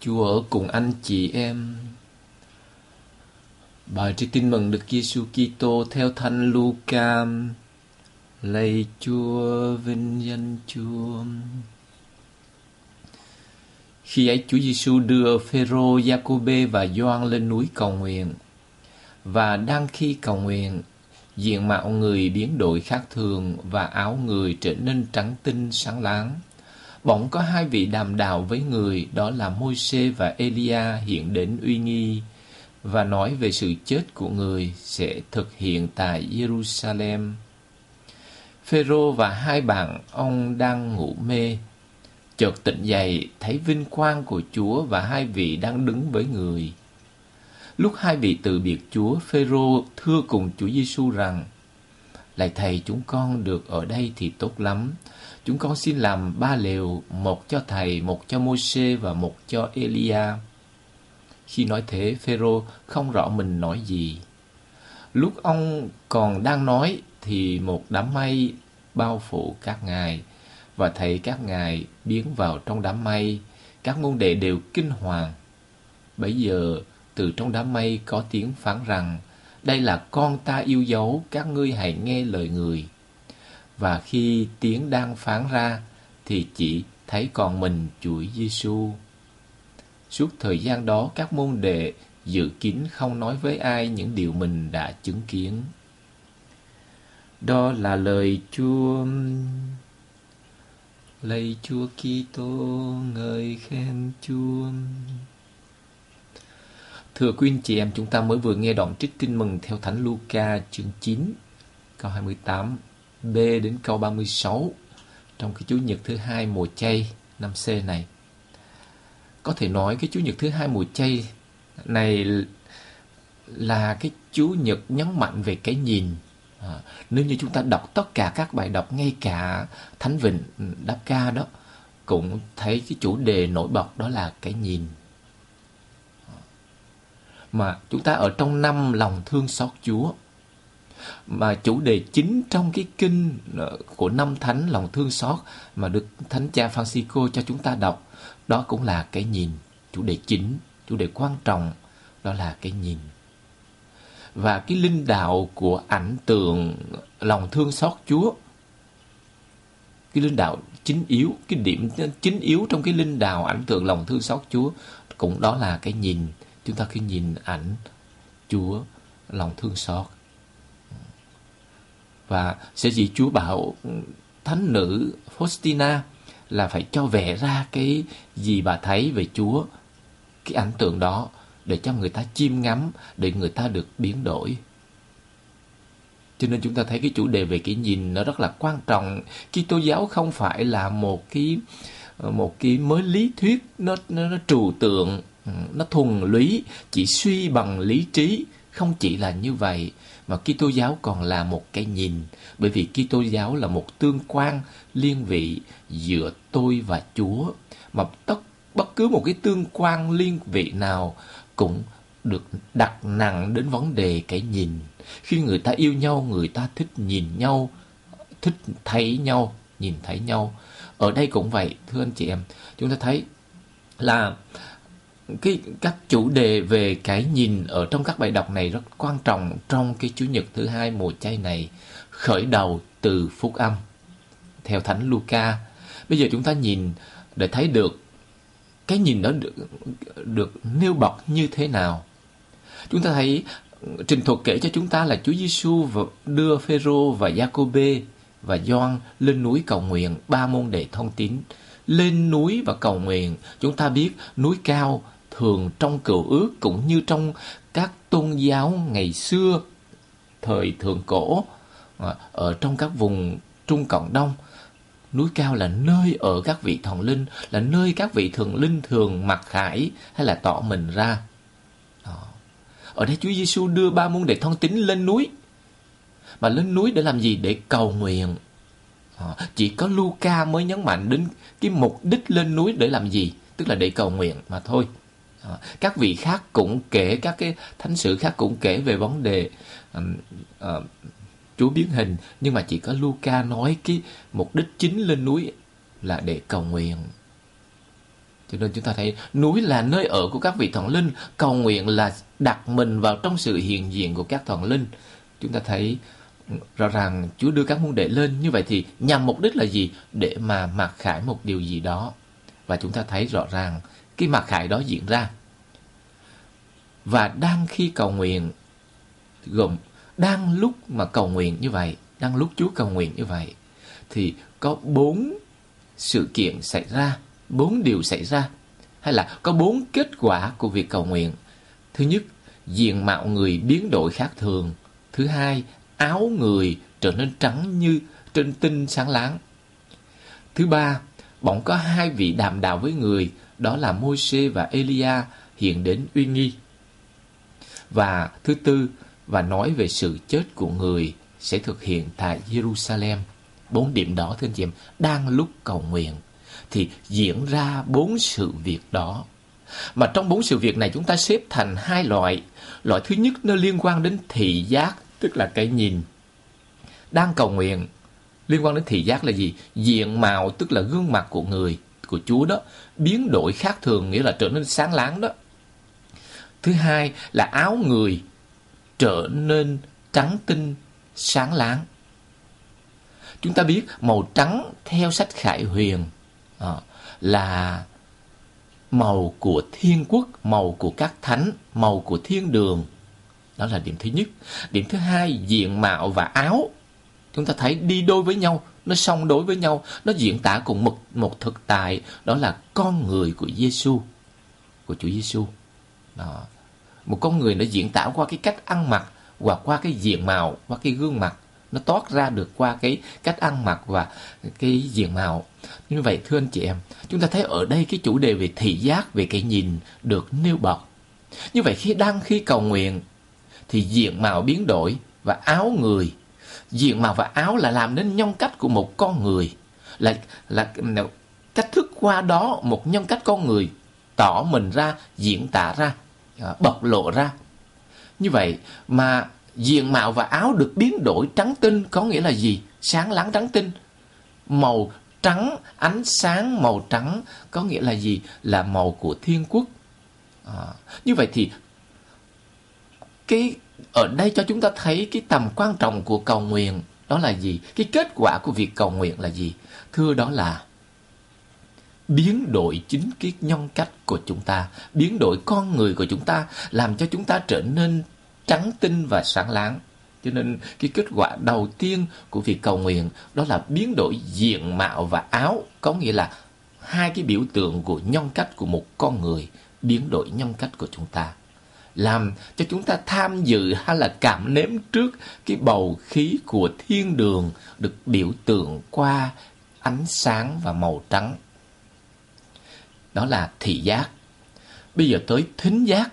Chúa ở cùng anh chị em. Bài trích tin mừng Đức Giêsu Kitô theo Thánh Luca. Lạy Chúa, vinh danh Chúa. Khi ấy Chúa Giêsu đưa Phêrô, Giacôbê và Gioan lên núi cầu nguyện. Và đang khi cầu nguyện, diện mạo người biến đổi khác thường và áo người trở nên trắng tinh sáng láng bỗng có hai vị đàm đạo với người đó là Môi-se và Elia hiện đến uy nghi và nói về sự chết của người sẽ thực hiện tại Jerusalem. Phêrô và hai bạn ông đang ngủ mê, chợt tỉnh dậy thấy vinh quang của Chúa và hai vị đang đứng với người. Lúc hai vị từ biệt Chúa, Phêrô thưa cùng Chúa Giêsu rằng: Lạy thầy chúng con được ở đây thì tốt lắm Chúng con xin làm ba lều, một cho thầy, một cho Môi-se và một cho Elia. Khi nói thế, Phêrô không rõ mình nói gì. Lúc ông còn đang nói thì một đám mây bao phủ các ngài và thấy các ngài biến vào trong đám mây, các môn đệ đều kinh hoàng. Bấy giờ từ trong đám mây có tiếng phán rằng: Đây là con ta yêu dấu, các ngươi hãy nghe lời người và khi tiếng đang phán ra thì chỉ thấy còn mình chuỗi Giêsu. Suốt thời gian đó các môn đệ dự kín không nói với ai những điều mình đã chứng kiến. Đó là lời Chúa. Lạy Chúa Kitô, ngợi khen Chúa. Thưa quý anh chị em, chúng ta mới vừa nghe đoạn trích kinh mừng theo Thánh Luca chương 9, câu 28 B đến câu 36 trong cái Chủ nhật thứ hai mùa chay năm C này. Có thể nói cái Chủ nhật thứ hai mùa chay này là cái Chủ nhật nhấn mạnh về cái nhìn. À, nếu như chúng ta đọc tất cả các bài đọc ngay cả Thánh Vịnh Đáp Ca đó cũng thấy cái chủ đề nổi bật đó là cái nhìn. À, mà chúng ta ở trong năm lòng thương xót Chúa mà chủ đề chính trong cái kinh ờ, của năm thánh lòng thương xót mà được thánh cha Francisco cho chúng ta đọc, đó cũng là cái nhìn, chủ đề chính, chủ đề quan trọng, đó là cái nhìn. Và cái linh đạo của ảnh tượng lòng thương xót Chúa, cái linh đạo chính yếu, cái điểm chính yếu trong cái linh đạo ảnh tượng lòng thương xót Chúa cũng đó là cái nhìn. Chúng ta khi nhìn ảnh Chúa lòng thương xót và sẽ gì Chúa bảo ừ, thánh nữ Faustina là phải cho vẽ ra cái gì bà thấy về Chúa, cái ảnh tượng đó để cho người ta chiêm ngắm, để người ta được biến đổi. Cho nên chúng ta thấy cái chủ đề về cái nhìn nó rất là quan trọng. Kitô giáo không phải là một cái ờ, một cái mới lý thuyết nó nó, nó trừu tượng, ừ, nó thuần lý, chỉ suy bằng lý trí, không chỉ là như vậy mà Kitô giáo còn là một cái nhìn, bởi vì Kitô giáo là một tương quan liên vị giữa tôi và Chúa, mà tất bất cứ một cái tương quan liên vị nào cũng được đặt nặng đến vấn đề cái nhìn. Khi người ta yêu nhau, người ta thích nhìn nhau, thích thấy nhau, nhìn thấy nhau. Ở đây cũng vậy, thưa anh chị em, chúng ta thấy là cái, các chủ đề về cái nhìn ở trong các bài đọc này rất quan trọng trong cái chủ nhật thứ hai mùa chay này, khởi đầu từ phúc âm, theo thánh Luca. Bây giờ chúng ta nhìn để thấy được cái nhìn đó được được nêu bật như thế nào. Chúng ta thấy, trình thuật kể cho chúng ta là Chúa Giêsu đưa Phêrô và Giacôbê và Gioan lên núi cầu nguyện, ba môn đệ thông tín lên núi và cầu nguyện, chúng ta biết núi cao thường trong cựu ước cũng như trong các tôn giáo ngày xưa, thời thượng cổ à, ở trong các vùng Trung Cộng Đông. Núi cao là nơi ở các vị thần linh, là nơi các vị thần linh thường mặc khải hay là tỏ mình ra. Ở đây Chúa Giêsu đưa ba môn đệ thông tín lên núi. Mà lên núi để làm gì? Để cầu nguyện. Chỉ có Luca mới nhấn mạnh đến cái mục đích lên núi để làm gì? Tức là để cầu nguyện mà thôi. Ờ, các vị khác cũng kể các cái thánh sử khác cũng kể về vấn đề um, uh, Chúa biến hình nhưng mà chỉ có Luca nói cái mục đích chính lên núi là để cầu nguyện. cho nên chúng ta thấy núi là nơi ở của các vị thần linh, cầu nguyện là đặt mình vào trong sự hiện diện của các thần linh. Chúng ta thấy rõ ràng Chúa đưa các môn đệ lên như vậy thì nhằm mục đích là gì? Để mà mặc khải một điều gì đó. Và chúng ta thấy rõ ràng cái mặc khải đó diễn ra. Và đang khi cầu nguyện gồm đang lúc mà cầu nguyện như vậy, đang lúc Chúa cầu nguyện như vậy thì có bốn sự kiện xảy ra, bốn điều xảy ra hay là có bốn kết quả của việc cầu nguyện. Thứ nhất, diện mạo người biến đổi khác thường. Thứ hai, áo người trở nên trắng như trên tinh sáng láng. Thứ ba, bỗng có hai vị đàm đạo với người, đó là Môi-se và Elia hiện đến uy nghi. Và thứ tư, và nói về sự chết của người sẽ thực hiện tại Jerusalem. Bốn điểm đó thưa anh chị em, đang lúc cầu nguyện thì diễn ra bốn sự việc đó. Mà trong bốn sự việc này chúng ta xếp thành hai loại. Loại thứ nhất nó liên quan đến thị giác, tức là cái nhìn. Đang cầu nguyện, liên quan đến thị giác là gì? Diện mạo, tức là gương mặt của người, của Chúa đó, biến đổi khác thường, nghĩa là trở nên sáng láng đó. Thứ hai là áo người trở nên trắng tinh, sáng láng. Chúng ta biết màu trắng theo sách Khải Huyền à, là màu của thiên quốc, màu của các thánh, màu của thiên đường. Đó là điểm thứ nhất. Điểm thứ hai, diện mạo và áo. Chúng ta thấy đi đôi với nhau, nó song đối với nhau, nó diễn tả cùng một, một thực tại, đó là con người của Giêsu, của Chúa Giêsu. Đó. Một con người nó diễn tả qua cái cách ăn mặc, và qua cái diện mạo, qua cái gương mặt nó toát ra được qua cái cách ăn mặc và cái diện mạo. Như vậy thưa anh chị em, chúng ta thấy ở đây cái chủ đề về thị giác, về cái nhìn được nêu bật. Như vậy khi đang khi cầu nguyện thì diện mạo biến đổi và áo người, diện mạo và áo là làm nên nhân cách của một con người, là là cách thức qua đó một nhân cách con người tỏ mình ra, diễn tả ra, à, bộc lộ ra. Như vậy mà diện mạo và áo được biến đổi trắng tinh có nghĩa là gì? Sáng láng trắng tinh. Màu trắng, ánh sáng màu trắng có nghĩa là gì? Là màu của thiên quốc. À, như vậy thì cái ở đây cho chúng ta thấy cái tầm quan trọng của cầu nguyện đó là gì? Cái kết quả của việc cầu nguyện là gì? Thưa đó là biến đổi chính cái nhân cách của chúng ta, biến đổi con người của chúng ta, làm cho chúng ta trở nên trắng tinh và sáng láng. Cho nên cái kết quả đầu tiên của việc cầu nguyện đó là biến đổi diện mạo và áo, có nghĩa là hai cái biểu tượng của nhân cách của một con người biến đổi nhân cách của chúng ta làm cho chúng ta tham dự hay là cảm nếm trước cái bầu khí của thiên đường được biểu tượng qua ánh sáng và màu trắng. Đó là thị giác. Bây giờ tới thính giác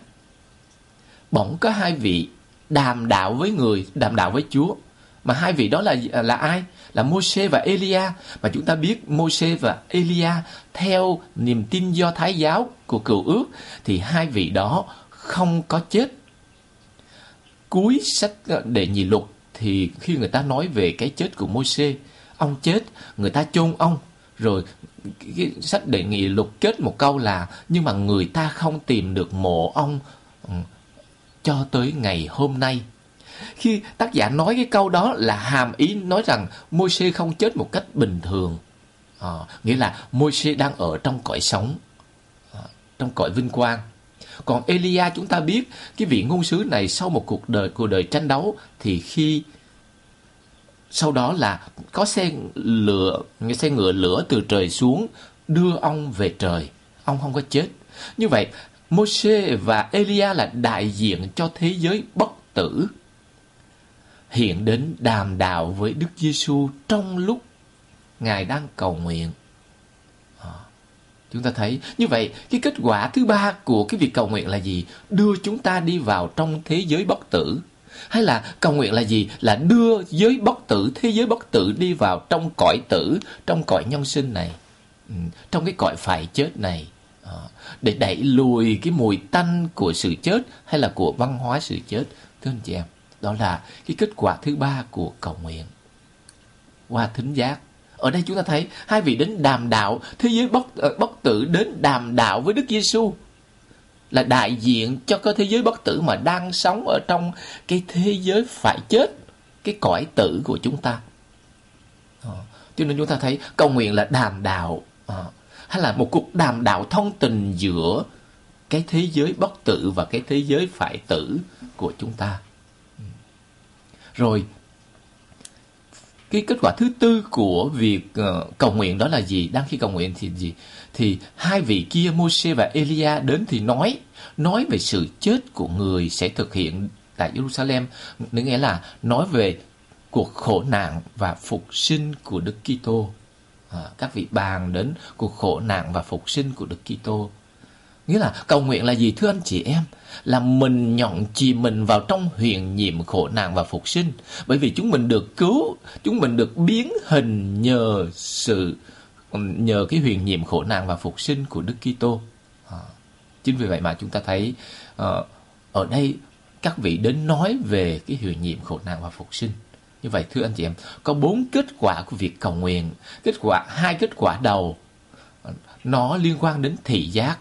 bỗng có hai vị đàm đạo với người, đàm đạo với Chúa. Mà hai vị đó là là ai? Là Môi-se và Elia. Mà chúng ta biết Môi-se và Elia theo niềm tin do Thái giáo của cựu ước thì hai vị đó không có chết. Cuối sách ờ, đệ nhị luật thì khi người ta nói về cái chết của Môi-se, ông chết, người ta chôn ông rồi cái sách đệ nghị luật kết một câu là nhưng mà người ta không tìm được mộ ông ừ, cho tới ngày hôm nay. Khi tác giả nói cái câu đó là hàm ý nói rằng Môi-se không chết một cách bình thường. À, nghĩa là Môi-se đang ở trong cõi sống, à, trong cõi vinh quang. Còn Elia chúng ta biết, cái vị ngôn sứ này sau một cuộc đời cuộc đời tranh đấu thì khi, sau đó là có xe lửa xe ngựa lửa từ trời xuống, đưa ông về trời ông không có chết như vậy, Môi-se và Elia là đại diện cho thế giới bất tử. Hiện đến đàm đạo với Đức Giêsu trong lúc Ngài đang cầu nguyện. Chúng ta thấy như vậy cái kết quả thứ ba của cái việc cầu nguyện là gì? Đưa chúng ta đi vào trong thế giới bất tử. Hay là cầu nguyện là gì? Là đưa giới bất tử, thế giới bất tử đi vào trong cõi tử, trong cõi nhân sinh này. Ừ, trong cái cõi phải chết này ờ, để đẩy lùi cái mùi tanh của sự chết hay là của văn hóa sự chết thưa anh chị em đó là cái kết quả thứ ba của cầu nguyện qua thính giác ở đây chúng ta thấy hai vị đến đàm đạo thế giới bất uh, bất tử đến đàm đạo với Đức Giêsu là đại diện cho cái thế giới bất tử mà đang sống ở trong cái thế giới phải chết cái cõi tử của chúng ta. À, cho nên chúng ta thấy cầu nguyện là đàm đạo à, hay là một cuộc đàm đạo thông tình giữa cái thế giới bất tử và cái thế giới phải tử của chúng ta. Ừ. Rồi cái kết quả thứ tư của việc uh, cầu nguyện đó là gì? Đang khi cầu nguyện thì gì? Thì hai vị kia Moses và Elia đến thì nói nói về sự chết của người sẽ thực hiện tại Jerusalem nghĩa là nói về cuộc khổ nạn và phục sinh của Đức Kitô. À, các vị bàn đến cuộc khổ nạn và phục sinh của Đức Kitô nghĩa là cầu nguyện là gì thưa anh chị em? Là mình nhọn chìm mình vào trong huyền nhiệm khổ nạn và phục sinh. Bởi vì chúng mình được cứu chúng mình được biến hình nhờ sự nhờ cái huyền nhiệm khổ nạn và phục sinh của Đức Kitô. À, chính vì vậy mà chúng ta thấy à, ở đây các vị đến nói về cái huyền nhiệm khổ nạn và phục sinh. Như vậy thưa anh chị em có bốn kết quả của việc cầu nguyện. Kết quả hai kết quả đầu ờ, nó liên quan đến thị giác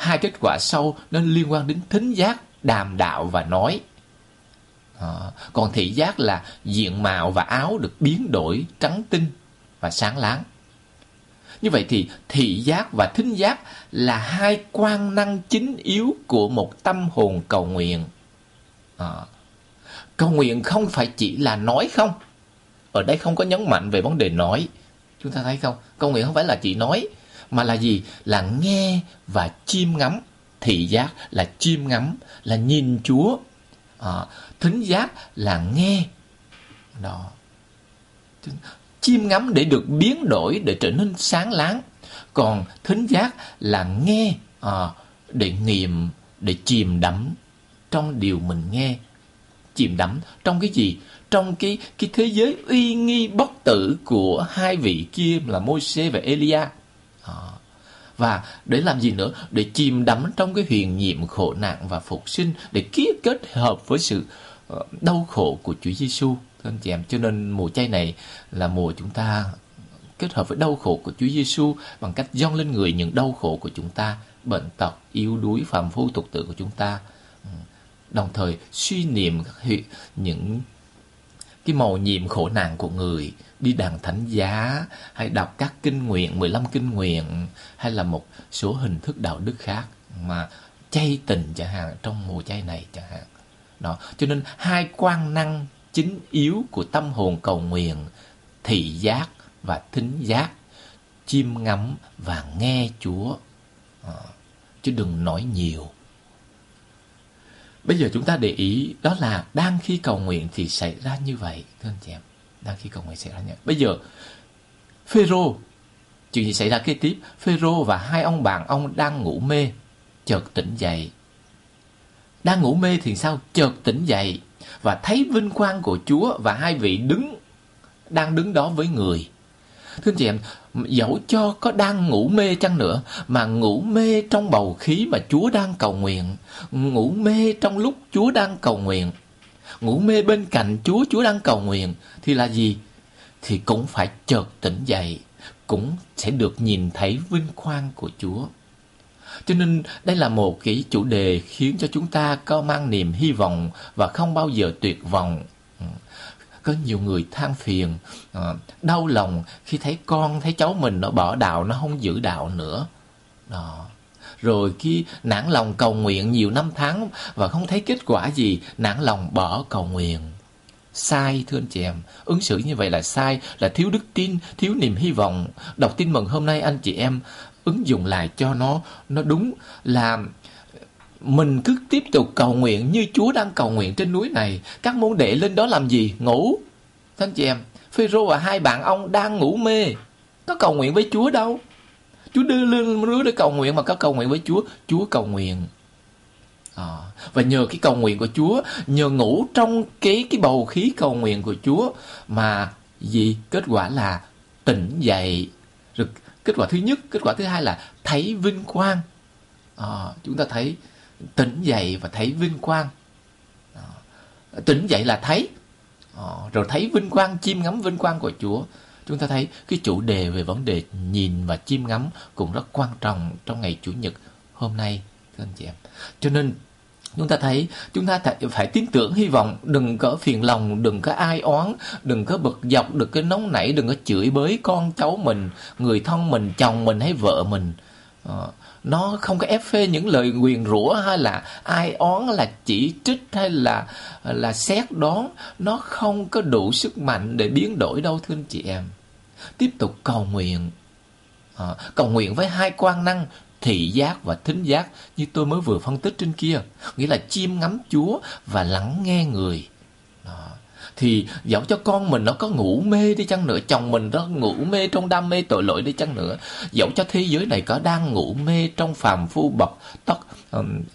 hai kết quả sau nó liên quan đến thính giác đàm đạo và nói. À, còn thị giác là diện mạo và áo được biến đổi trắng tinh và sáng láng. Như vậy thì thị giác và thính giác là hai quan năng chính yếu của một tâm hồn cầu nguyện. À, cầu nguyện không phải chỉ là nói không. Ở đây không có nhấn mạnh về vấn đề nói. Chúng ta thấy không? Cầu nguyện không phải là chỉ nói mà là gì? Là nghe và chiêm ngắm. Thị giác là chiêm ngắm là nhìn chúa. À, thính giác là nghe. Đó. Chiêm ngắm để được biến đổi để trở nên sáng láng. Còn thính giác là nghe à, để nghiệm để chìm đắm trong điều mình nghe. Chìm đắm trong cái gì? Trong cái cái thế giới uy nghi bất tử của hai vị kia là Môi-se và Elia và để làm gì nữa? Để chìm đắm trong cái huyền nhiệm khổ nạn và phục sinh để ký kết hợp với sự ờ, đau khổ của Chúa Giêsu anh chị em, cho nên mùa chay này là mùa chúng ta kết hợp với đau khổ của Chúa Giêsu bằng cách dâng lên người những đau khổ của chúng ta, bệnh tật, yếu đuối phạm phu tục tử của chúng ta. Ừ. Đồng thời suy niệm những cái màu nhiệm khổ nạn của người đi đàn thánh giá hay đọc các kinh nguyện 15 kinh nguyện hay là một số hình thức đạo đức khác mà chay tình chẳng hạn trong mùa chay này chẳng hạn. Đó cho nên hai quan năng chính yếu của tâm hồn cầu nguyện thị giác và thính giác chiêm ngắm và nghe Chúa. À, chứ đừng nói nhiều. Bây giờ chúng ta để ý đó là đang khi cầu nguyện thì xảy ra như vậy, thưa anh chị em. Đang khi cầu nguyện xảy ra nhé. Bây giờ Phêrô chuyện gì xảy ra kế tiếp? Phêrô và hai ông bạn ông đang ngủ mê, chợt tỉnh dậy. Đang ngủ mê thì sao? Chợt tỉnh dậy và thấy vinh quang của Chúa và hai vị đứng đang đứng đó với người. Thưa anh chị em, dẫu cho có đang ngủ mê chăng nữa mà ngủ mê trong bầu khí mà Chúa đang cầu nguyện, ngủ mê trong lúc Chúa đang cầu nguyện, ngủ mê bên cạnh Chúa Chúa đang cầu nguyện thì là gì? Thì cũng phải chợt tỉnh dậy, cũng sẽ được nhìn thấy vinh quang của Chúa. Cho nên đây là một cái chủ đề khiến cho chúng ta có mang niềm hy vọng và không bao giờ tuyệt vọng có nhiều người than phiền ờ, đau lòng khi thấy con thấy cháu mình nó bỏ đạo nó không giữ đạo nữa đó rồi khi nản lòng cầu nguyện nhiều năm tháng và không thấy kết quả gì nản lòng bỏ cầu nguyện sai thưa anh chị em ứng xử như vậy là sai là thiếu đức tin thiếu niềm hy vọng đọc tin mừng hôm nay anh chị em ứng dụng lại cho nó nó đúng là mình cứ tiếp tục cầu nguyện như Chúa đang cầu nguyện trên núi này. Các môn đệ lên đó làm gì? Ngủ. Thưa chị em, Phêrô và hai bạn ông đang ngủ mê. Có cầu nguyện với Chúa đâu. Chúa đưa lên núi để cầu nguyện mà có cầu nguyện với Chúa. Chúa cầu nguyện. À, và nhờ cái cầu nguyện của Chúa, nhờ ngủ trong cái cái bầu khí cầu nguyện của Chúa mà gì? Kết quả là tỉnh dậy. Rồi kết quả thứ nhất, kết quả thứ hai là thấy vinh quang. À, chúng ta thấy tỉnh dậy và thấy vinh quang ờ, tỉnh dậy là thấy rồi thấy vinh quang chiêm ngắm vinh quang của Chúa chúng ta thấy cái chủ đề về vấn đề nhìn và chiêm ngắm cũng rất quan trọng trong ngày Chủ nhật hôm nay thưa anh chị em. Cho nên chúng ta thấy chúng ta phải tin tưởng hy vọng đừng có phiền lòng đừng có ai oán đừng có bực dọc đừng có nóng nảy đừng có chửi bới con cháu mình người thân mình chồng mình hay vợ mình. Ờ, nó không có ép phê những lời nguyền rủa hay là ai oán là chỉ trích hay là là xét đoán. Nó không có đủ sức mạnh để biến đổi đâu thưa anh chị em tiếp tục cầu nguyện. À, cầu nguyện với hai quan năng thị giác và thính giác như tôi mới vừa phân tích trên kia nghĩa là chiêm ngắm chúa và lắng nghe người. À, thì dẫu cho con mình nó có ngủ mê đi chăng nữa chồng mình nó ngủ mê trong đam mê tội lỗi đi chăng nữa dẫu cho thế giới này có đang ngủ mê trong phàm phu bậc tóc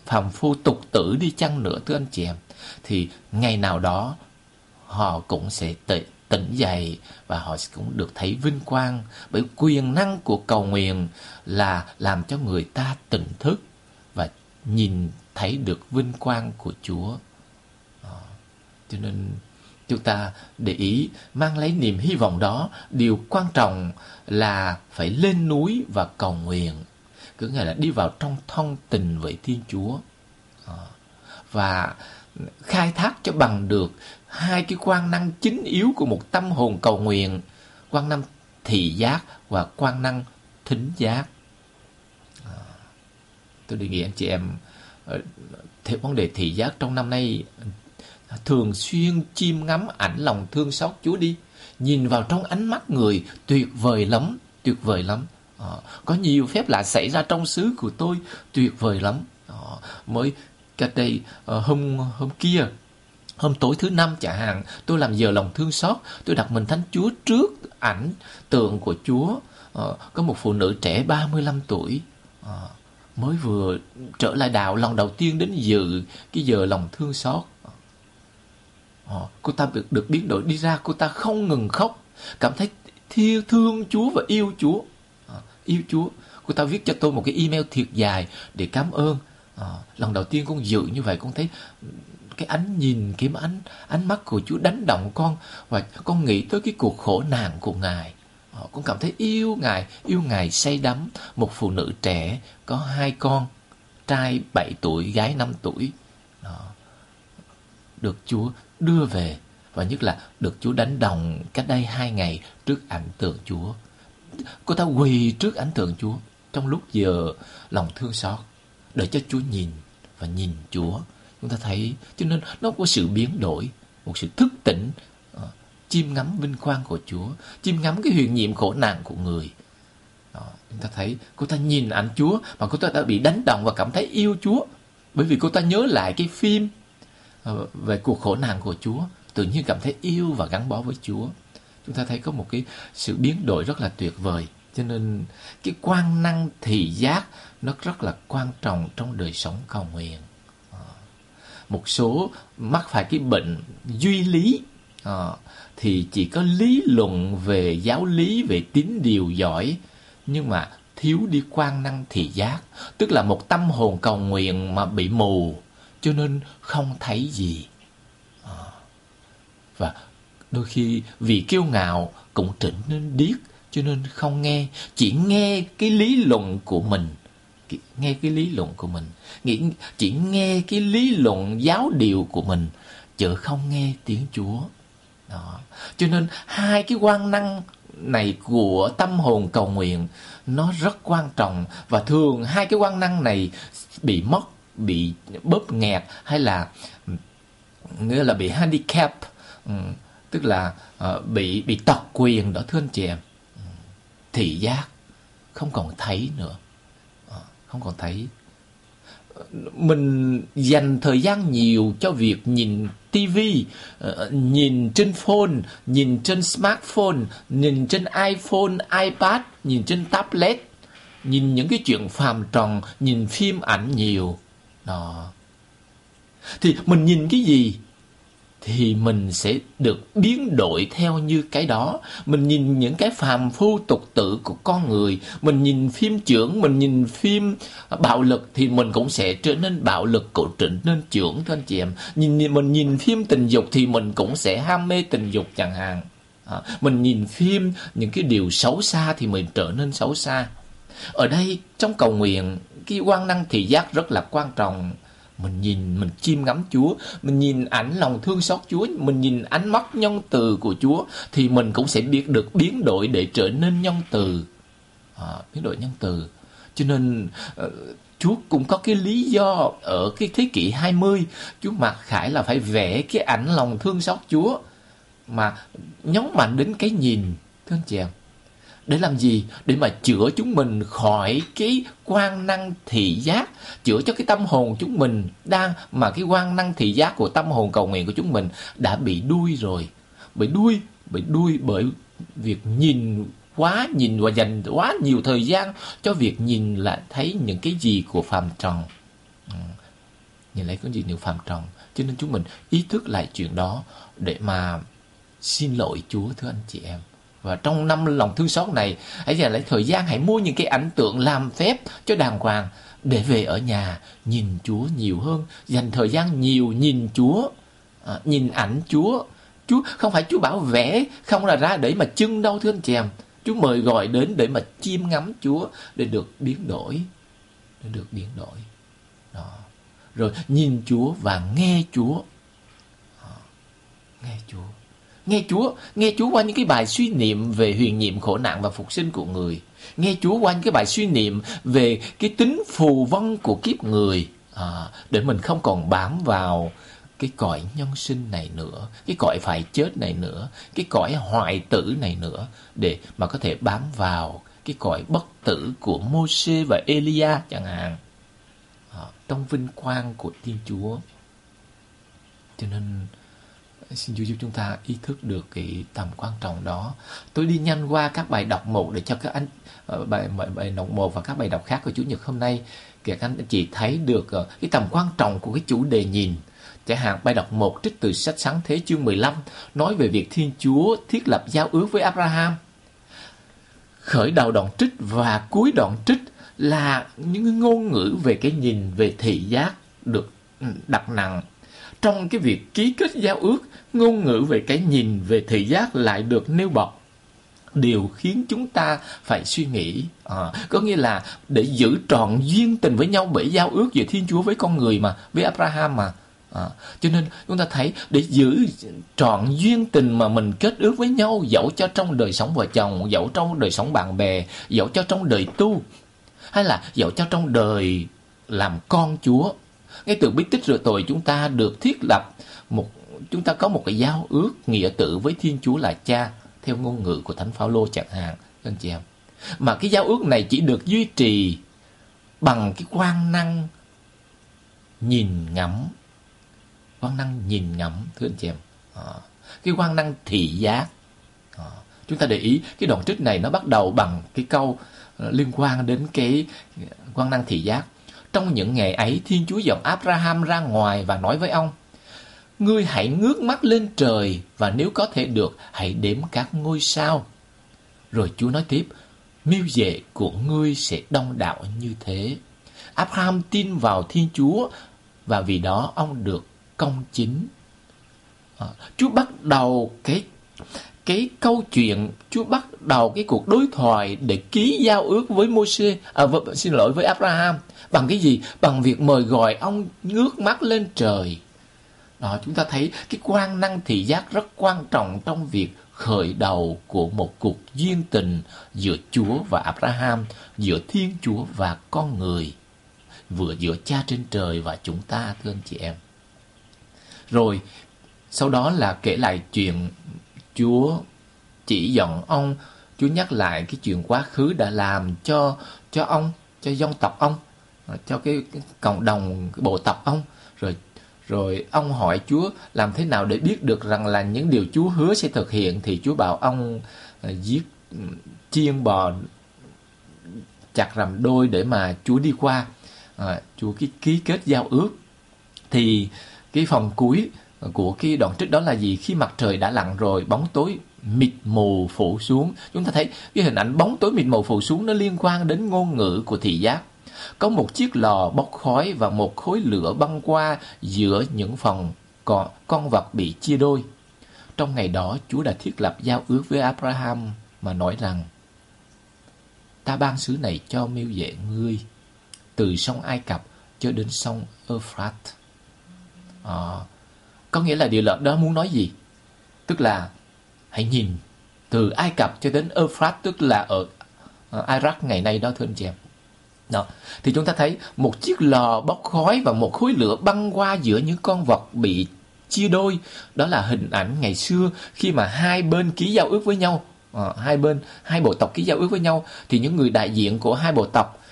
phàm phu tục tử đi chăng nữa thưa anh chị em thì ngày nào đó họ cũng sẽ tự tỉnh dậy và họ cũng được thấy vinh quang bởi quyền năng của cầu nguyện là làm cho người ta tỉnh thức và nhìn thấy được vinh quang của Chúa. Cho nên chúng ta để ý mang lấy niềm hy vọng đó, điều quan trọng là phải lên núi và cầu nguyện, cứ nghĩa là đi vào trong thông tình với Thiên Chúa. Và khai thác cho bằng được hai cái quan năng chính yếu của một tâm hồn cầu nguyện, quan năng thị giác và quan năng thính giác. À, tôi đề nghị anh chị em ờ, theo vấn đề thị giác trong năm nay thường xuyên chiêm ngắm ảnh lòng thương xót Chúa đi, nhìn vào trong ánh mắt người tuyệt vời lắm, tuyệt vời lắm. À, có nhiều phép lạ xảy ra trong xứ của tôi tuyệt vời lắm. À, mới cách đây hôm hôm kia Hôm tối thứ năm chẳng hạn, tôi làm giờ lòng thương xót, tôi đặt mình Thánh Chúa trước ảnh tượng của Chúa. Ờ, có một phụ nữ trẻ 35 tuổi, ờ, mới vừa trở lại đạo lần đầu tiên đến dự cái giờ lòng thương xót. Ờ, cô ta được, được biến đổi đi ra, cô ta không ngừng khóc, cảm thấy thiêu thương Chúa và yêu Chúa. Ờ, yêu Chúa. Cô ta viết cho tôi một cái email thiệt dài để cảm ơn. Ờ, lần đầu tiên con dự như vậy con thấy cái ánh nhìn cái ánh ánh mắt của Chúa đánh động con và con nghĩ tới cái cuộc khổ nạn của Ngài. Con cảm thấy yêu Ngài, yêu Ngài say đắm. Một phụ nữ trẻ có hai con, trai 7 tuổi, gái 5 tuổi. Đó. Được Chúa đưa về và nhất là được Chúa đánh đồng cách đây hai ngày trước ảnh tượng Chúa. Cô ta quỳ trước ảnh tượng Chúa trong lúc giờ lòng thương xót để cho Chúa nhìn và nhìn Chúa chúng ta thấy cho nên nó có sự biến đổi một sự thức tỉnh ờ, uh, chiêm ngắm vinh quang của Chúa chiêm ngắm cái huyền nhiệm khổ nạn của người. Đó, chúng ta thấy cô ta nhìn ảnh Chúa mà cô ta đã bị đánh động và cảm thấy yêu Chúa bởi vì cô ta nhớ lại cái phim uh, về cuộc khổ nạn của Chúa tự nhiên cảm thấy yêu và gắn bó với Chúa. Chúng ta thấy có một cái sự biến đổi rất là tuyệt vời cho nên cái quan năng thị giác nó rất là quan trọng trong đời sống cầu nguyện một số mắc phải cái bệnh duy lý à, thì chỉ có lý luận về giáo lý về tín điều giỏi nhưng mà thiếu đi quan năng thị giác tức là một tâm hồn cầu nguyện mà bị mù cho nên không thấy gì. À, và đôi khi vì kiêu ngạo cũng trở nên điếc cho nên không nghe chỉ nghe cái lý luận của mình nghe cái lý luận của mình. Nghĩ chỉ nghe cái lý luận giáo điều của mình chứ không nghe tiếng Chúa. Đó. Cho nên hai cái quan năng này của tâm hồn cầu nguyện nó rất quan trọng. Và thường hai cái quan năng này bị mất bị bóp nghẹt hay là nghĩa là bị handicap ừ, tức là uh, bị bị tật quyền đó thưa anh chị em. Ừ, thị giác không còn thấy nữa không còn thấy. Mình dành thời gian nhiều cho việc nhìn tivi ờ, nhìn trên phone, nhìn trên smartphone, nhìn trên iphone, ipad, nhìn trên tablet, nhìn những cái chuyện phàm tròn, nhìn phim ảnh nhiều. Đó. Thì mình nhìn cái gì? Thì mình sẽ được biến đổi theo như cái đó. Mình nhìn những cái phàm phu tục tự của con người mình nhìn phim trưởng mình nhìn phim bạo lực thì mình cũng sẽ trở nên bạo lực cũng trở nên trưởng thưa anh chị em. Nhìn mình nhìn phim tình dục thì mình cũng sẽ ham mê tình dục chẳng hạn. À, mình nhìn phim những cái điều xấu xa thì mình trở nên xấu xa. Ở đây trong cầu nguyện cái quan năng thị giác rất là quan trọng mình nhìn mình chiêm ngắm Chúa mình nhìn ảnh lòng thương xót Chúa mình nhìn ánh mắt nhân từ của Chúa thì mình cũng sẽ biết được biến đổi để trở nên nhân từ. À, biến đổi nhân từ. Cho nên uh, Chúa cũng có cái lý do ở cái thế kỷ 20 Chúa mặc khải là phải vẽ cái ảnh lòng thương xót Chúa mà nhấn mạnh đến cái nhìn thưa anh chị em để làm gì? Để mà chữa chúng mình khỏi cái quan năng thị giác, chữa cho cái tâm hồn chúng mình đang, mà cái quan năng thị giác của tâm hồn cầu nguyện của chúng mình đã bị đuôi rồi. Bị đuôi bị đuôi bởi việc nhìn quá, nhìn và dành quá nhiều thời gian cho việc nhìn là thấy những cái gì của phàm trần. Ừ. nhìn lấy cái gì những phàm trần. Cho nên chúng mình ý thức lại chuyện đó để mà xin lỗi Chúa, thưa anh chị em và trong năm lòng thương xót này hãy dành lại thời gian hãy mua những cái ảnh tượng làm phép cho đàng hoàng để về ở nhà nhìn Chúa nhiều hơn. Dành thời gian nhiều nhìn Chúa à, nhìn ảnh Chúa. Chúa không phải Chúa bảo vẽ không là ra để mà chưng đâu thưa anh chị em. Chúa mời gọi đến để mà chiêm ngắm Chúa để được biến đổi để được biến đổi. Đó. Rồi nhìn Chúa và nghe Chúa. À, nghe Chúa. Nghe Chúa, nghe Chúa qua những cái bài suy niệm về huyền nhiệm khổ nạn và phục sinh của người. Nghe Chúa qua những cái bài suy niệm về cái tính phù vân của kiếp người. À, để mình không còn bám vào cái cõi nhân sinh này nữa, cái cõi phải chết này nữa, cái cõi hoại tử này nữa, để mà có thể bám vào cái cõi bất tử của Mô-xê và Elia chẳng hạn. À, trong vinh quang của Thiên Chúa. Cho nên Xin Chúa giúp chúng ta ý thức được cái tầm quan trọng đó. Tôi đi nhanh qua các bài đọc một để cho các anh ờ, bài, bài bài đọc một và các bài đọc khác của Chủ nhật hôm nay các anh chị thấy được ờ, cái tầm quan trọng của cái chủ đề nhìn. Chẳng hạn bài đọc một trích từ sách sáng thế chương 15 nói về việc Thiên Chúa thiết lập giao ước với Abraham. Khởi đầu đoạn trích và cuối đoạn trích là những ngôn ngữ về cái nhìn về thị giác được ừ, đặt nặng trong cái việc ký kết giao ước, ngôn ngữ về cái nhìn về thị giác lại được nêu bật. Điều khiến chúng ta phải suy nghĩ à, có nghĩa là để giữ trọn duyên tình với nhau bởi giao ước giữa thiên chúa với con người mà với abraham mà à, cho nên chúng ta thấy để giữ trọn duyên tình mà mình kết ước với nhau dẫu cho trong đời sống vợ chồng dẫu trong đời sống bạn bè dẫu cho trong đời tu hay là dẫu cho trong đời làm con chúa ngay từ bí tích rửa tội chúng ta được thiết lập một chúng ta có một cái giao ước nghĩa tử với Thiên Chúa là Cha theo ngôn ngữ của Thánh Phaolô chẳng hạn anh chị em. Mà cái giao ước này chỉ được duy trì bằng cái quan năng nhìn ngắm quan năng nhìn ngắm thưa anh chị em. À, cái quan năng thị giác. À, chúng ta để ý cái đoạn trích này nó bắt đầu bằng cái câu ờ, liên quan đến cái quan năng thị giác trong những ngày ấy, Thiên Chúa dòng Abraham ra ngoài và nói với ông, Ngươi hãy ngước mắt lên trời và nếu có thể được, hãy đếm các ngôi sao. Rồi Chúa nói tiếp, miêu dệ của ngươi sẽ đông đảo như thế. Abraham tin vào Thiên Chúa và vì đó ông được công chính. À, Chúa bắt đầu cái cái câu chuyện Chúa bắt đầu cái cuộc đối thoại để ký giao ước với Moses, à, v- xin lỗi với Abraham Bằng cái gì? Bằng việc mời gọi ông ngước mắt lên trời. Đó, chúng ta thấy cái quan năng thị giác rất quan trọng trong việc khởi đầu của một cuộc duyên tình giữa Chúa và Abraham, giữa Thiên Chúa và con người, vừa giữa Cha trên trời và chúng ta, thưa anh chị em. Rồi, sau đó là kể lại chuyện Chúa chỉ giận ông, Chúa nhắc lại cái chuyện quá khứ đã làm cho cho ông, cho dân tộc ông cho cái, cái cộng đồng cái bộ tộc ông. Rồi rồi ông hỏi Chúa làm thế nào để biết được rằng là những điều Chúa hứa sẽ thực hiện thì Chúa bảo ông ờ, giết chiên bò chặt rằm đôi để mà Chúa đi qua. À, Chúa ký, ký kết giao ước. Thì cái phần cuối của cái đoạn trích đó là gì khi mặt trời đã lặn rồi bóng tối mịt mù phủ xuống chúng ta thấy cái hình ảnh bóng tối mịt mù phủ xuống nó liên quan đến ngôn ngữ của thị giác có một chiếc lò bốc khói và một khối lửa băng qua giữa những phòng con, con vật bị chia đôi. trong ngày đó Chúa đã thiết lập giao ước với Abraham mà nói rằng ta ban xứ này cho miêu vệ ngươi từ sông Ai Cập cho đến sông Euphrates. À, ờ, có nghĩa là điều luật đó muốn nói gì? Tức là hãy nhìn từ Ai Cập cho đến Euphrates tức là ở Iraq ngày nay đó thưa anh chị em. Đó. Thì chúng ta thấy một chiếc lò bốc khói và một khối lửa băng qua giữa những con vật bị chia đôi. Đó là hình ảnh ngày xưa khi mà hai bên ký giao ước với nhau. À, hai bên, hai bộ tộc ký giao ước với nhau. Thì những người đại diện của hai bộ tộc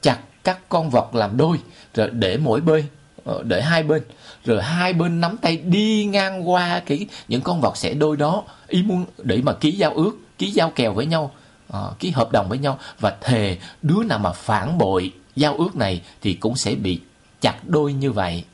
chặt các con vật làm đôi rồi để mỗi bên ờ, để hai bên rồi hai bên nắm tay đi ngang qua cái những con vật sẻ đôi đó ý muốn để mà ký giao ước ký giao kèo với nhau uh, ký hợp đồng với nhau. Và thề đứa nào mà phản bội giao ước này thì cũng sẽ bị chặt đôi như vậy.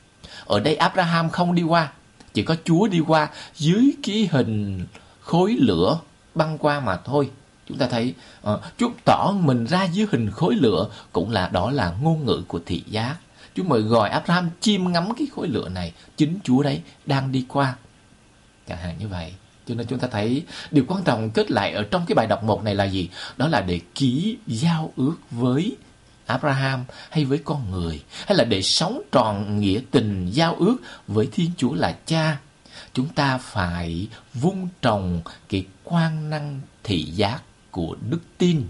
Ở đây Abraham không đi qua chỉ có Chúa đi qua dưới cái hình khối lửa băng qua mà thôi. Chúng ta thấy uh, Chúa tỏ mình ra dưới hình khối lửa cũng là đó là ngôn ngữ của thị giác. Chúa mời gọi Abraham chiêm ngắm cái khối lửa này. Chính Chúa đấy đang đi qua. Chẳng hạn như vậy, cho nên chúng ta thấy điều quan trọng kết lại ở trong cái bài đọc một này là gì? Đó là để ký giao ước với Abraham hay với con người, hay là để sống tròn nghĩa tình giao ước với Thiên Chúa là Cha. Chúng ta phải vun trồng cái quan năng thị giác của đức tin.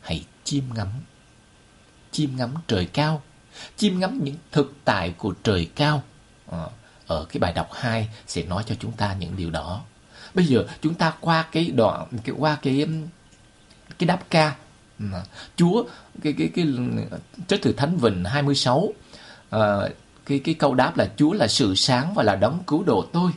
Hãy chiêm ngắm chiêm ngắm trời cao chiêm ngắm những thực tại của trời cao. Ờ, ở cái bài đọc 2 sẽ nói cho chúng ta những điều đó. Bây giờ chúng ta qua cái đoạn cái qua cái um, cái đáp ca. Ờ, chúa cái cái cái trích từ Thánh Vịnh 26 à, ờ, cái cái câu đáp là Chúa là sự sáng và là đấng cứu độ tôi.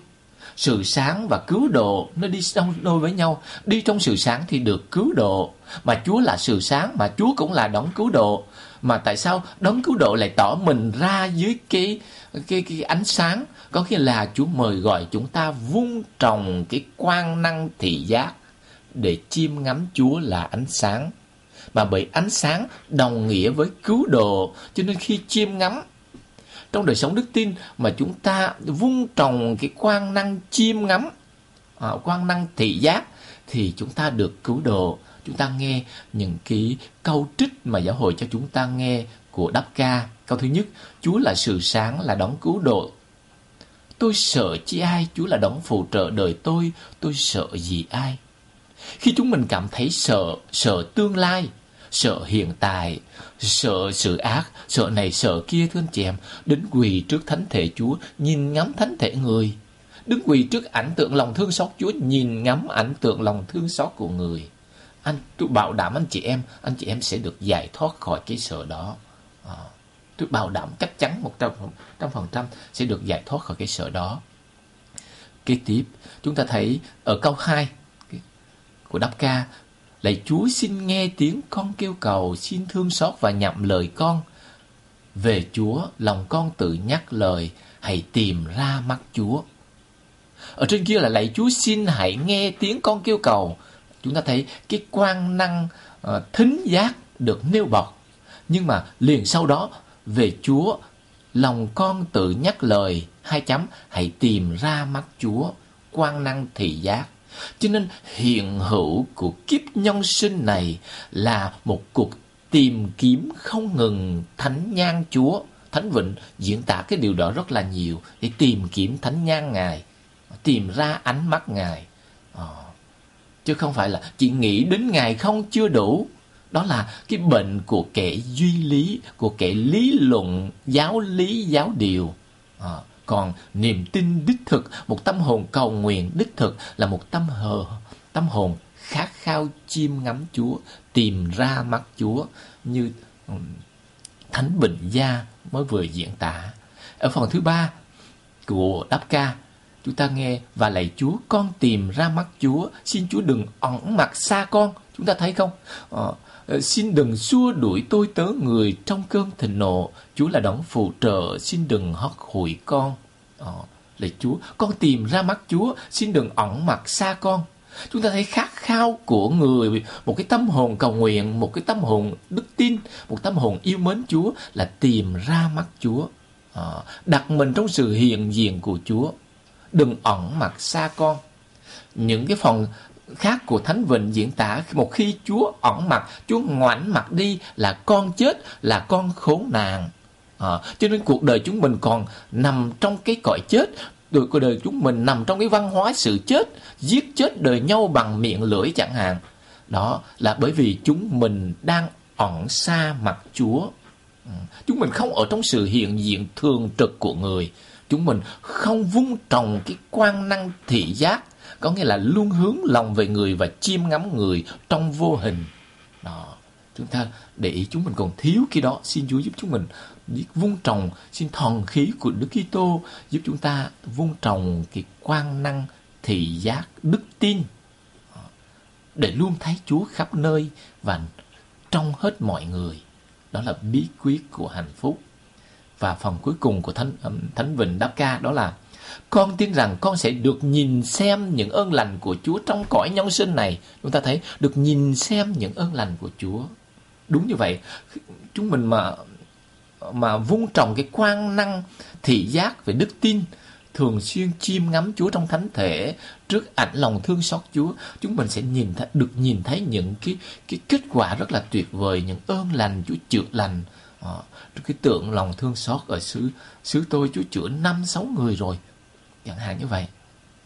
Sự sáng và cứu độ nó đi song đôi với nhau. Đi trong sự sáng thì được cứu độ. Mà chúa là sự sáng mà chúa cũng là đấng cứu độ mà tại sao đấng cứu độ lại tỏ mình ra dưới cái cái cái ánh sáng? Có nghĩa là chúa mời gọi chúng ta vun trồng cái quan năng thị giác để chiêm ngắm chúa là ánh sáng. Mà bởi ánh sáng đồng nghĩa với cứu độ cho nên khi chiêm ngắm trong đời sống đức tin mà chúng ta vun trồng cái quan năng chiêm ngắm à, quan năng thị giác thì chúng ta được cứu độ chúng ta nghe những cái câu trích mà giáo hội cho chúng ta nghe của Đáp ca câu thứ nhất chúa là sự sáng là đấng cứu độ tôi sợ chi ai chúa là đấng phù trợ đời tôi tôi sợ gì ai khi chúng mình cảm thấy sợ sợ tương lai sợ hiện tại, sợ sự ác, sợ này sợ kia thưa anh chị em, đến quỳ trước thánh thể Chúa, nhìn ngắm thánh thể người. Đứng quỳ trước ảnh tượng lòng thương xót Chúa, nhìn ngắm ảnh tượng lòng thương xót của người. Anh tôi bảo đảm anh chị em, anh chị em sẽ được giải thoát khỏi cái sợ đó. À, tôi bảo đảm chắc chắn một trăm phần trăm sẽ được giải thoát khỏi cái sợ đó. Kế tiếp, chúng ta thấy ở câu 2 của đáp ca Lạy Chúa xin nghe tiếng con kêu cầu, xin thương xót và nhậm lời con. Về Chúa, lòng con tự nhắc lời, hãy tìm ra mắt Chúa. Ở trên kia là lạy Chúa xin hãy nghe tiếng con kêu cầu. Chúng ta thấy cái quan năng uh, thính giác được nêu bật. Nhưng mà liền sau đó, về Chúa, lòng con tự nhắc lời, hai chấm, hãy tìm ra mắt Chúa, quan năng thị giác. Cho nên hiện hữu của kiếp nhân sinh này là một cuộc tìm kiếm không ngừng thánh nhan Chúa. Thánh Vịnh diễn tả cái điều đó rất là nhiều để tìm kiếm thánh nhan Ngài, tìm ra ánh mắt Ngài. Chứ không phải là chỉ nghĩ đến Ngài không chưa đủ. Đó là cái bệnh của kẻ duy lý, của kẻ lý luận, giáo lý, giáo điều. À, còn niềm tin đích thực, một tâm hồn cầu nguyện đích thực là một tâm hờ, tâm hồn khát khao chiêm ngắm Chúa, tìm ra mắt Chúa như Thánh Bình Gia mới vừa diễn tả. Ở phần thứ ba của đáp ca, chúng ta nghe và lạy Chúa, con tìm ra mắt Chúa, xin Chúa đừng ẩn mặt xa con. Chúng ta thấy không? Ờ, ờ xin đừng xua đuổi tôi tớ người trong cơn thịnh nộ. Chúa là đấng phù trợ, xin đừng hót hủi con. Ờ, lạy Chúa, con tìm ra mắt Chúa, xin đừng ẩn mặt xa con. Chúng ta thấy khát khao của người, một cái tâm hồn cầu nguyện, một cái tâm hồn đức tin, một tâm hồn yêu mến Chúa là tìm ra mắt Chúa. À, đặt mình trong sự hiện diện của Chúa. Đừng ẩn mặt xa con. những cái phần khác của Thánh Vịnh diễn tả một khi Chúa ẩn mặt, Chúa ngoảnh mặt đi là con chết, là con khốn nạn. À, cho nên cuộc đời chúng mình còn nằm trong cái cõi chết, đời cuộc đời chúng mình nằm trong cái văn hóa sự chết, giết chết đời nhau bằng miệng lưỡi chẳng hạn. Đó là bởi vì chúng mình đang ẩn xa mặt Chúa. Ừ, chúng mình không ở trong sự hiện diện thường trực của người. Chúng mình không vung trồng cái quan năng thị giác, có nghĩa là luôn hướng lòng về người và chiêm ngắm người trong vô hình. Đó, chúng ta để ý chúng mình còn thiếu khi đó. Xin Chúa giúp chúng mình biết vun trồng, xin thần khí của Đức Kitô giúp chúng ta vun trồng cái quan năng thị giác, đức tin. Để luôn thấy Chúa khắp nơi và trong hết mọi người. Đó là bí quyết của hạnh phúc và phần cuối cùng của thánh thánh vịnh đáp ca đó là con tin rằng con sẽ được nhìn xem những ơn lành của Chúa trong cõi nhân sinh này. Chúng ta thấy được nhìn xem những ơn lành của Chúa. Đúng như vậy, chúng mình mà mà vung trồng cái quan năng thị giác về đức tin thường xuyên chiêm ngắm Chúa trong thánh thể trước ảnh lòng thương xót Chúa chúng mình sẽ nhìn thấy, được nhìn thấy những cái cái kết quả rất là tuyệt vời những ơn lành Chúa chữa lành Ờ, à, cái tượng lòng thương xót ở xứ xứ tôi Chúa chữa năm sáu người rồi. Chẳng hạn như vậy.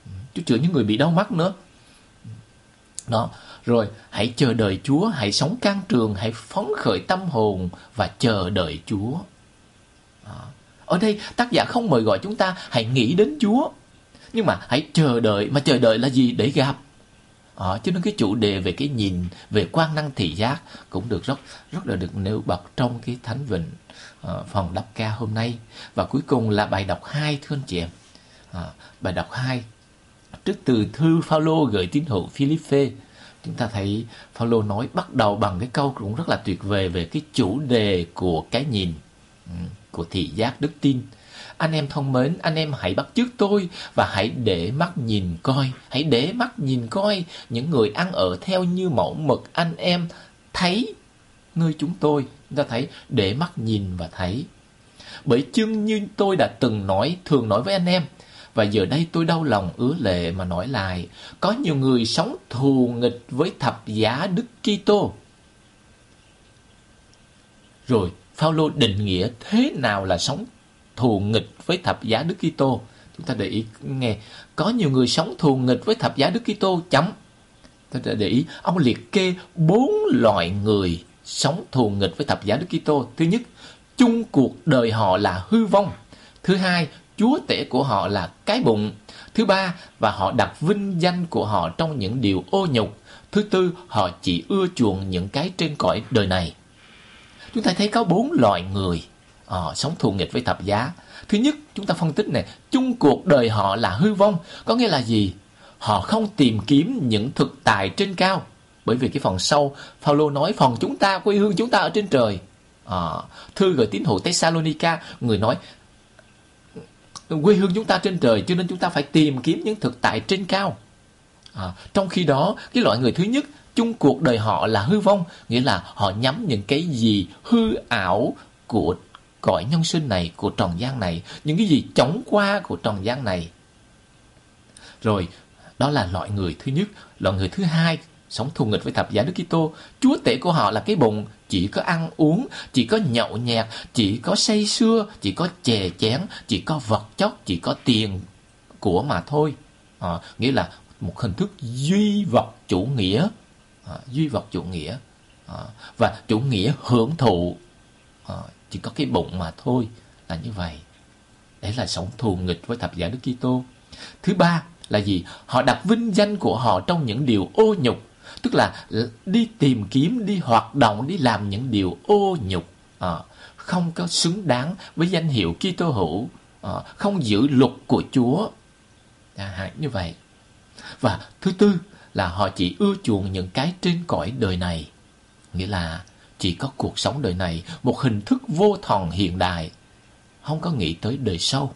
Ừ, Chúa chữa những người bị đau mắt nữa. Đó rồi hãy chờ đợi Chúa hãy sống can trường hãy phóng khởi tâm hồn và chờ đợi Chúa. Đó. ở đây tác giả không mời gọi chúng ta hãy nghĩ đến Chúa. Nhưng mà hãy chờ đợi. Mà chờ đợi là gì? Để gặp. Ờ, đó, cho nên cái chủ đề về cái nhìn về quan năng thị giác cũng được rất rất là được nêu bật trong cái thánh vịnh ờ, uh, phần đắp ca hôm nay. Và cuối cùng là bài đọc hai thưa anh chị em. À, bài đọc 2 Trước từ thư Phaolô gửi tín hữu Philippe chúng ta thấy Phaolô nói bắt đầu bằng cái câu cũng rất là tuyệt vời về cái chủ đề của cái nhìn ừ, của thị giác đức tin. Anh em thông mến, anh em hãy bắt chước tôi và hãy để mắt nhìn coi, hãy để mắt nhìn coi những người ăn ở theo như mẫu mực anh em thấy nơi chúng tôi. Chúng ta thấy để mắt nhìn và thấy. Bởi chưng như tôi đã từng nói, thường nói với anh em, và giờ đây tôi đau lòng ứa lệ mà nói lại, có nhiều người sống thù nghịch với thập giá Đức Kitô. Rồi, Phaolô định nghĩa thế nào là sống thù nghịch với thập giá Đức Kitô. Chúng ta để ý nghe, có nhiều người sống thù nghịch với thập giá Đức Kitô chấm. Chúng ta để ý, ông liệt kê bốn loại người sống thù nghịch với thập giá Đức Kitô. Thứ nhất, chung cuộc đời họ là hư vong. Thứ hai, chúa tể của họ là cái bụng. Thứ ba, và họ đặt vinh danh của họ trong những điều ô nhục. Thứ tư, họ chỉ ưa chuộng những cái trên cõi đời này. Chúng ta thấy có bốn loại người à, sống thù nghịch với thập giá. Thứ nhất, chúng ta phân tích này, chung cuộc đời họ là hư vong. Có nghĩa là gì? Họ không tìm kiếm những thực tài trên cao. Bởi vì cái phần sau, Phaolô nói phần chúng ta, quê hương chúng ta ở trên trời. À, thư gửi tín hữu Thessalonica, người nói quê hương chúng ta trên trời cho nên chúng ta phải tìm kiếm những thực tại trên cao à, trong khi đó cái loại người thứ nhất chung cuộc đời họ là hư vong nghĩa là họ nhắm những cái gì hư ảo của cõi nhân sinh này của tròn gian này những cái gì chóng qua của tròn gian này. Rồi đó là loại người thứ nhất. Loại người thứ hai sống thù nghịch với thập giá Đức Kitô. Chúa tể của họ là cái bụng chỉ có ăn uống, chỉ có nhậu nhẹt, chỉ có say sưa, chỉ có chè chén, chỉ có vật chất, chỉ có tiền của mà thôi. À, nghĩa là một hình thức duy vật chủ nghĩa, à, duy vật chủ nghĩa. À, và chủ nghĩa hưởng thụ. À, chỉ có cái bụng mà thôi là như vậy. Đấy là sống thù nghịch với thập giá Đức Kitô. Thứ ba là gì? Họ đặt vinh danh của họ trong những điều ô nhục tức là đi tìm kiếm đi hoạt động đi làm những điều ô nhục à, không có xứng đáng với danh hiệu Kitô hữu à, không giữ luật của Chúa à, như vậy và thứ tư là họ chỉ ưa chuộng những cái trên cõi đời này nghĩa là chỉ có cuộc sống đời này một hình thức vô thần hiện đại. Không có nghĩ tới đời sau.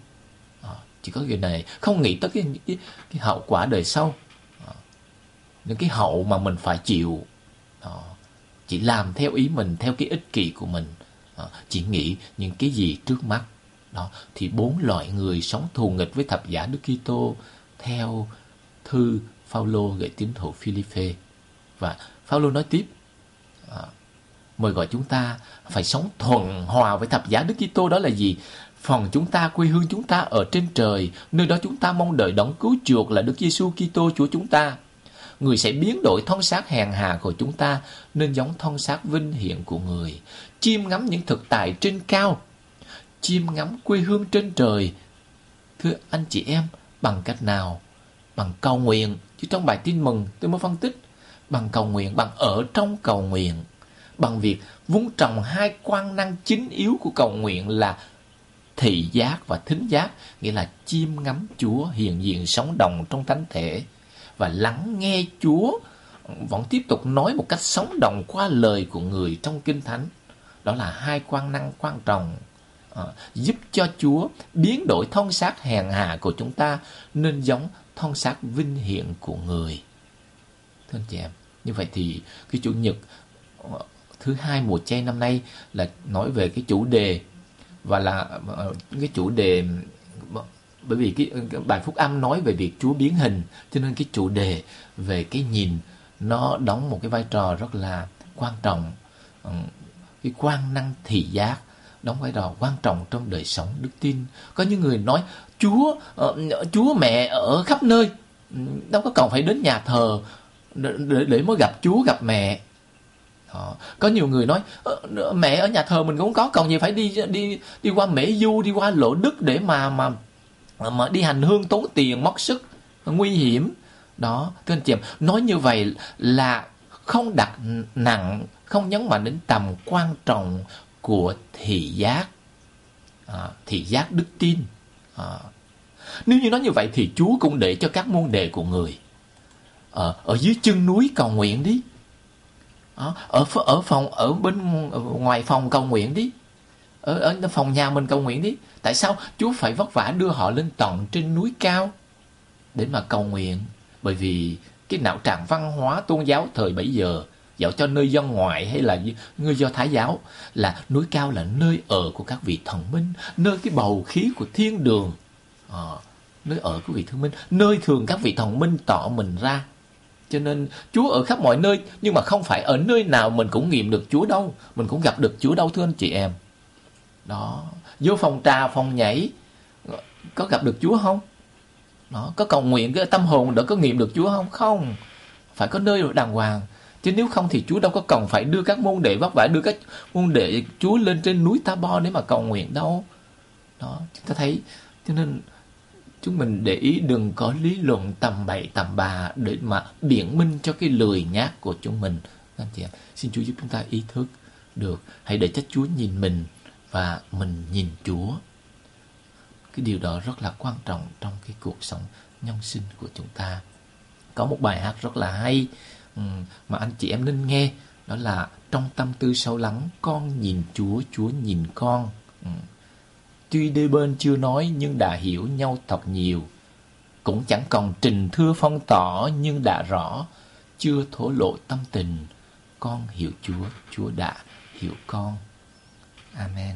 À, chỉ có người này không nghĩ tới cái, cái, cái hậu quả đời sau. Ờ, những cái hậu mà mình phải chịu. Ờ, chỉ làm theo ý mình theo cái ích kỷ của mình. Chỉ nghĩ những cái gì trước mắt. Đó thì bốn loại người sống thù nghịch với thập giả Đức Kitô theo thư Phaolô gửi tín hữu Philippe. Và Phaolô nói tiếp. À, mời gọi chúng ta phải sống thuần hòa với thập giá Đức Kitô đó là gì? Phòng chúng ta, quê hương chúng ta ở trên trời, nơi đó chúng ta mong đợi đón cứu chuộc là Đức Giêsu Kitô Chúa chúng ta. Người sẽ biến đổi thân xác hèn hà của chúng ta nên giống thân xác vinh hiển của người. Chiêm ngắm những thực tại trên cao, chiêm ngắm quê hương trên trời. Thưa anh chị em, bằng cách nào? Bằng cầu nguyện. Chứ trong bài tin mừng tôi mới phân tích. Bằng cầu nguyện, bằng ở trong cầu nguyện. Bằng việc vun trồng hai quan năng chính yếu của cầu nguyện là thị giác và thính giác, nghĩa là chiêm ngắm Chúa hiện diện sống động trong thánh thể và lắng nghe Chúa vẫn tiếp tục nói một cách sống động qua lời của người trong Kinh Thánh. Đó là hai quan năng quan trọng à, giúp cho Chúa biến đổi thân xác hèn hạ của chúng ta nên giống thân xác vinh hiển của người. Thưa anh chị em, như vậy thì cái chủ nhật ờ, thứ hai mùa che năm nay là nói về cái chủ đề và là ờ, cái chủ đề ờ, bởi vì cái, cái bài phúc âm nói về việc Chúa biến hình cho nên cái chủ đề về cái nhìn nó đóng một cái vai trò rất là quan trọng. Ờ, cái quan năng thị giác đóng vai trò quan trọng trong đời sống đức tin. Có những người nói Chúa uh, Chúa mẹ ở khắp nơi ừ, đâu có cần phải đến nhà thờ để, để mới gặp Chúa gặp mẹ đó. có nhiều người nói ờ, mẹ ở nhà thờ mình cũng có còn gì phải đi đi đi qua mễ du đi qua lộ đức để mà mà mà đi hành hương tốn tiền mất sức nguy hiểm đó thưa anh chị em nói như vậy là không đặt nặng không nhấn mạnh đến tầm quan trọng của thị giác à, thị giác đức tin à. nếu như nói như vậy thì chúa cũng để cho các môn đệ của người à, ở dưới chân núi cầu nguyện đi ở ở phòng ở bên ngoài phòng cầu nguyện đi. Ở, ở phòng nhà mình cầu nguyện đi. Tại sao chúa phải vất vả đưa họ lên tận trên núi cao để mà cầu nguyện? Bởi vì cái não trạng văn hóa tôn giáo thời bấy giờ dẫu cho nơi dân ngoại hay là người do thái giáo là núi cao là nơi ở của các vị thần minh nơi cái bầu khí của thiên đường. À, nơi ở của vị thần minh nơi thường các vị thần minh tỏ mình ra cho nên Chúa ở khắp mọi nơi nhưng mà không phải ở nơi nào mình cũng nghiệm được Chúa đâu, mình cũng gặp được Chúa đâu thưa anh chị em. Đó, vô phòng trà, phòng nhảy có gặp được Chúa không? Đó, có cầu nguyện cái tâm hồn để có nghiệm được Chúa không? Không. Phải có nơi đàng hoàng. Chứ nếu không thì Chúa đâu có cần phải đưa các môn đệ vất vả đưa các môn đệ Chúa lên trên núi Ta Bo để mà cầu nguyện đâu. Đó, chúng ta thấy cho nên chúng mình để ý đừng có lý luận tầm bậy tầm bà để mà biện minh cho cái lười nhác của chúng mình. Anh chị em, xin Chúa giúp chúng ta ý thức được. Hãy để cho Chúa nhìn mình và mình nhìn Chúa. Cái điều đó rất là quan trọng trong cái cuộc sống nhân sinh của chúng ta. Có một bài hát rất là hay mà anh chị em nên nghe. Đó là trong tâm tư sâu lắng con nhìn Chúa, Chúa nhìn con. Tuy đôi bên chưa nói nhưng đã hiểu nhau thật nhiều. Cũng chẳng còn trình thưa phong tỏ nhưng đã rõ, chưa thổ lộ tâm tình. Con hiểu Chúa, Chúa đã hiểu con. Amen.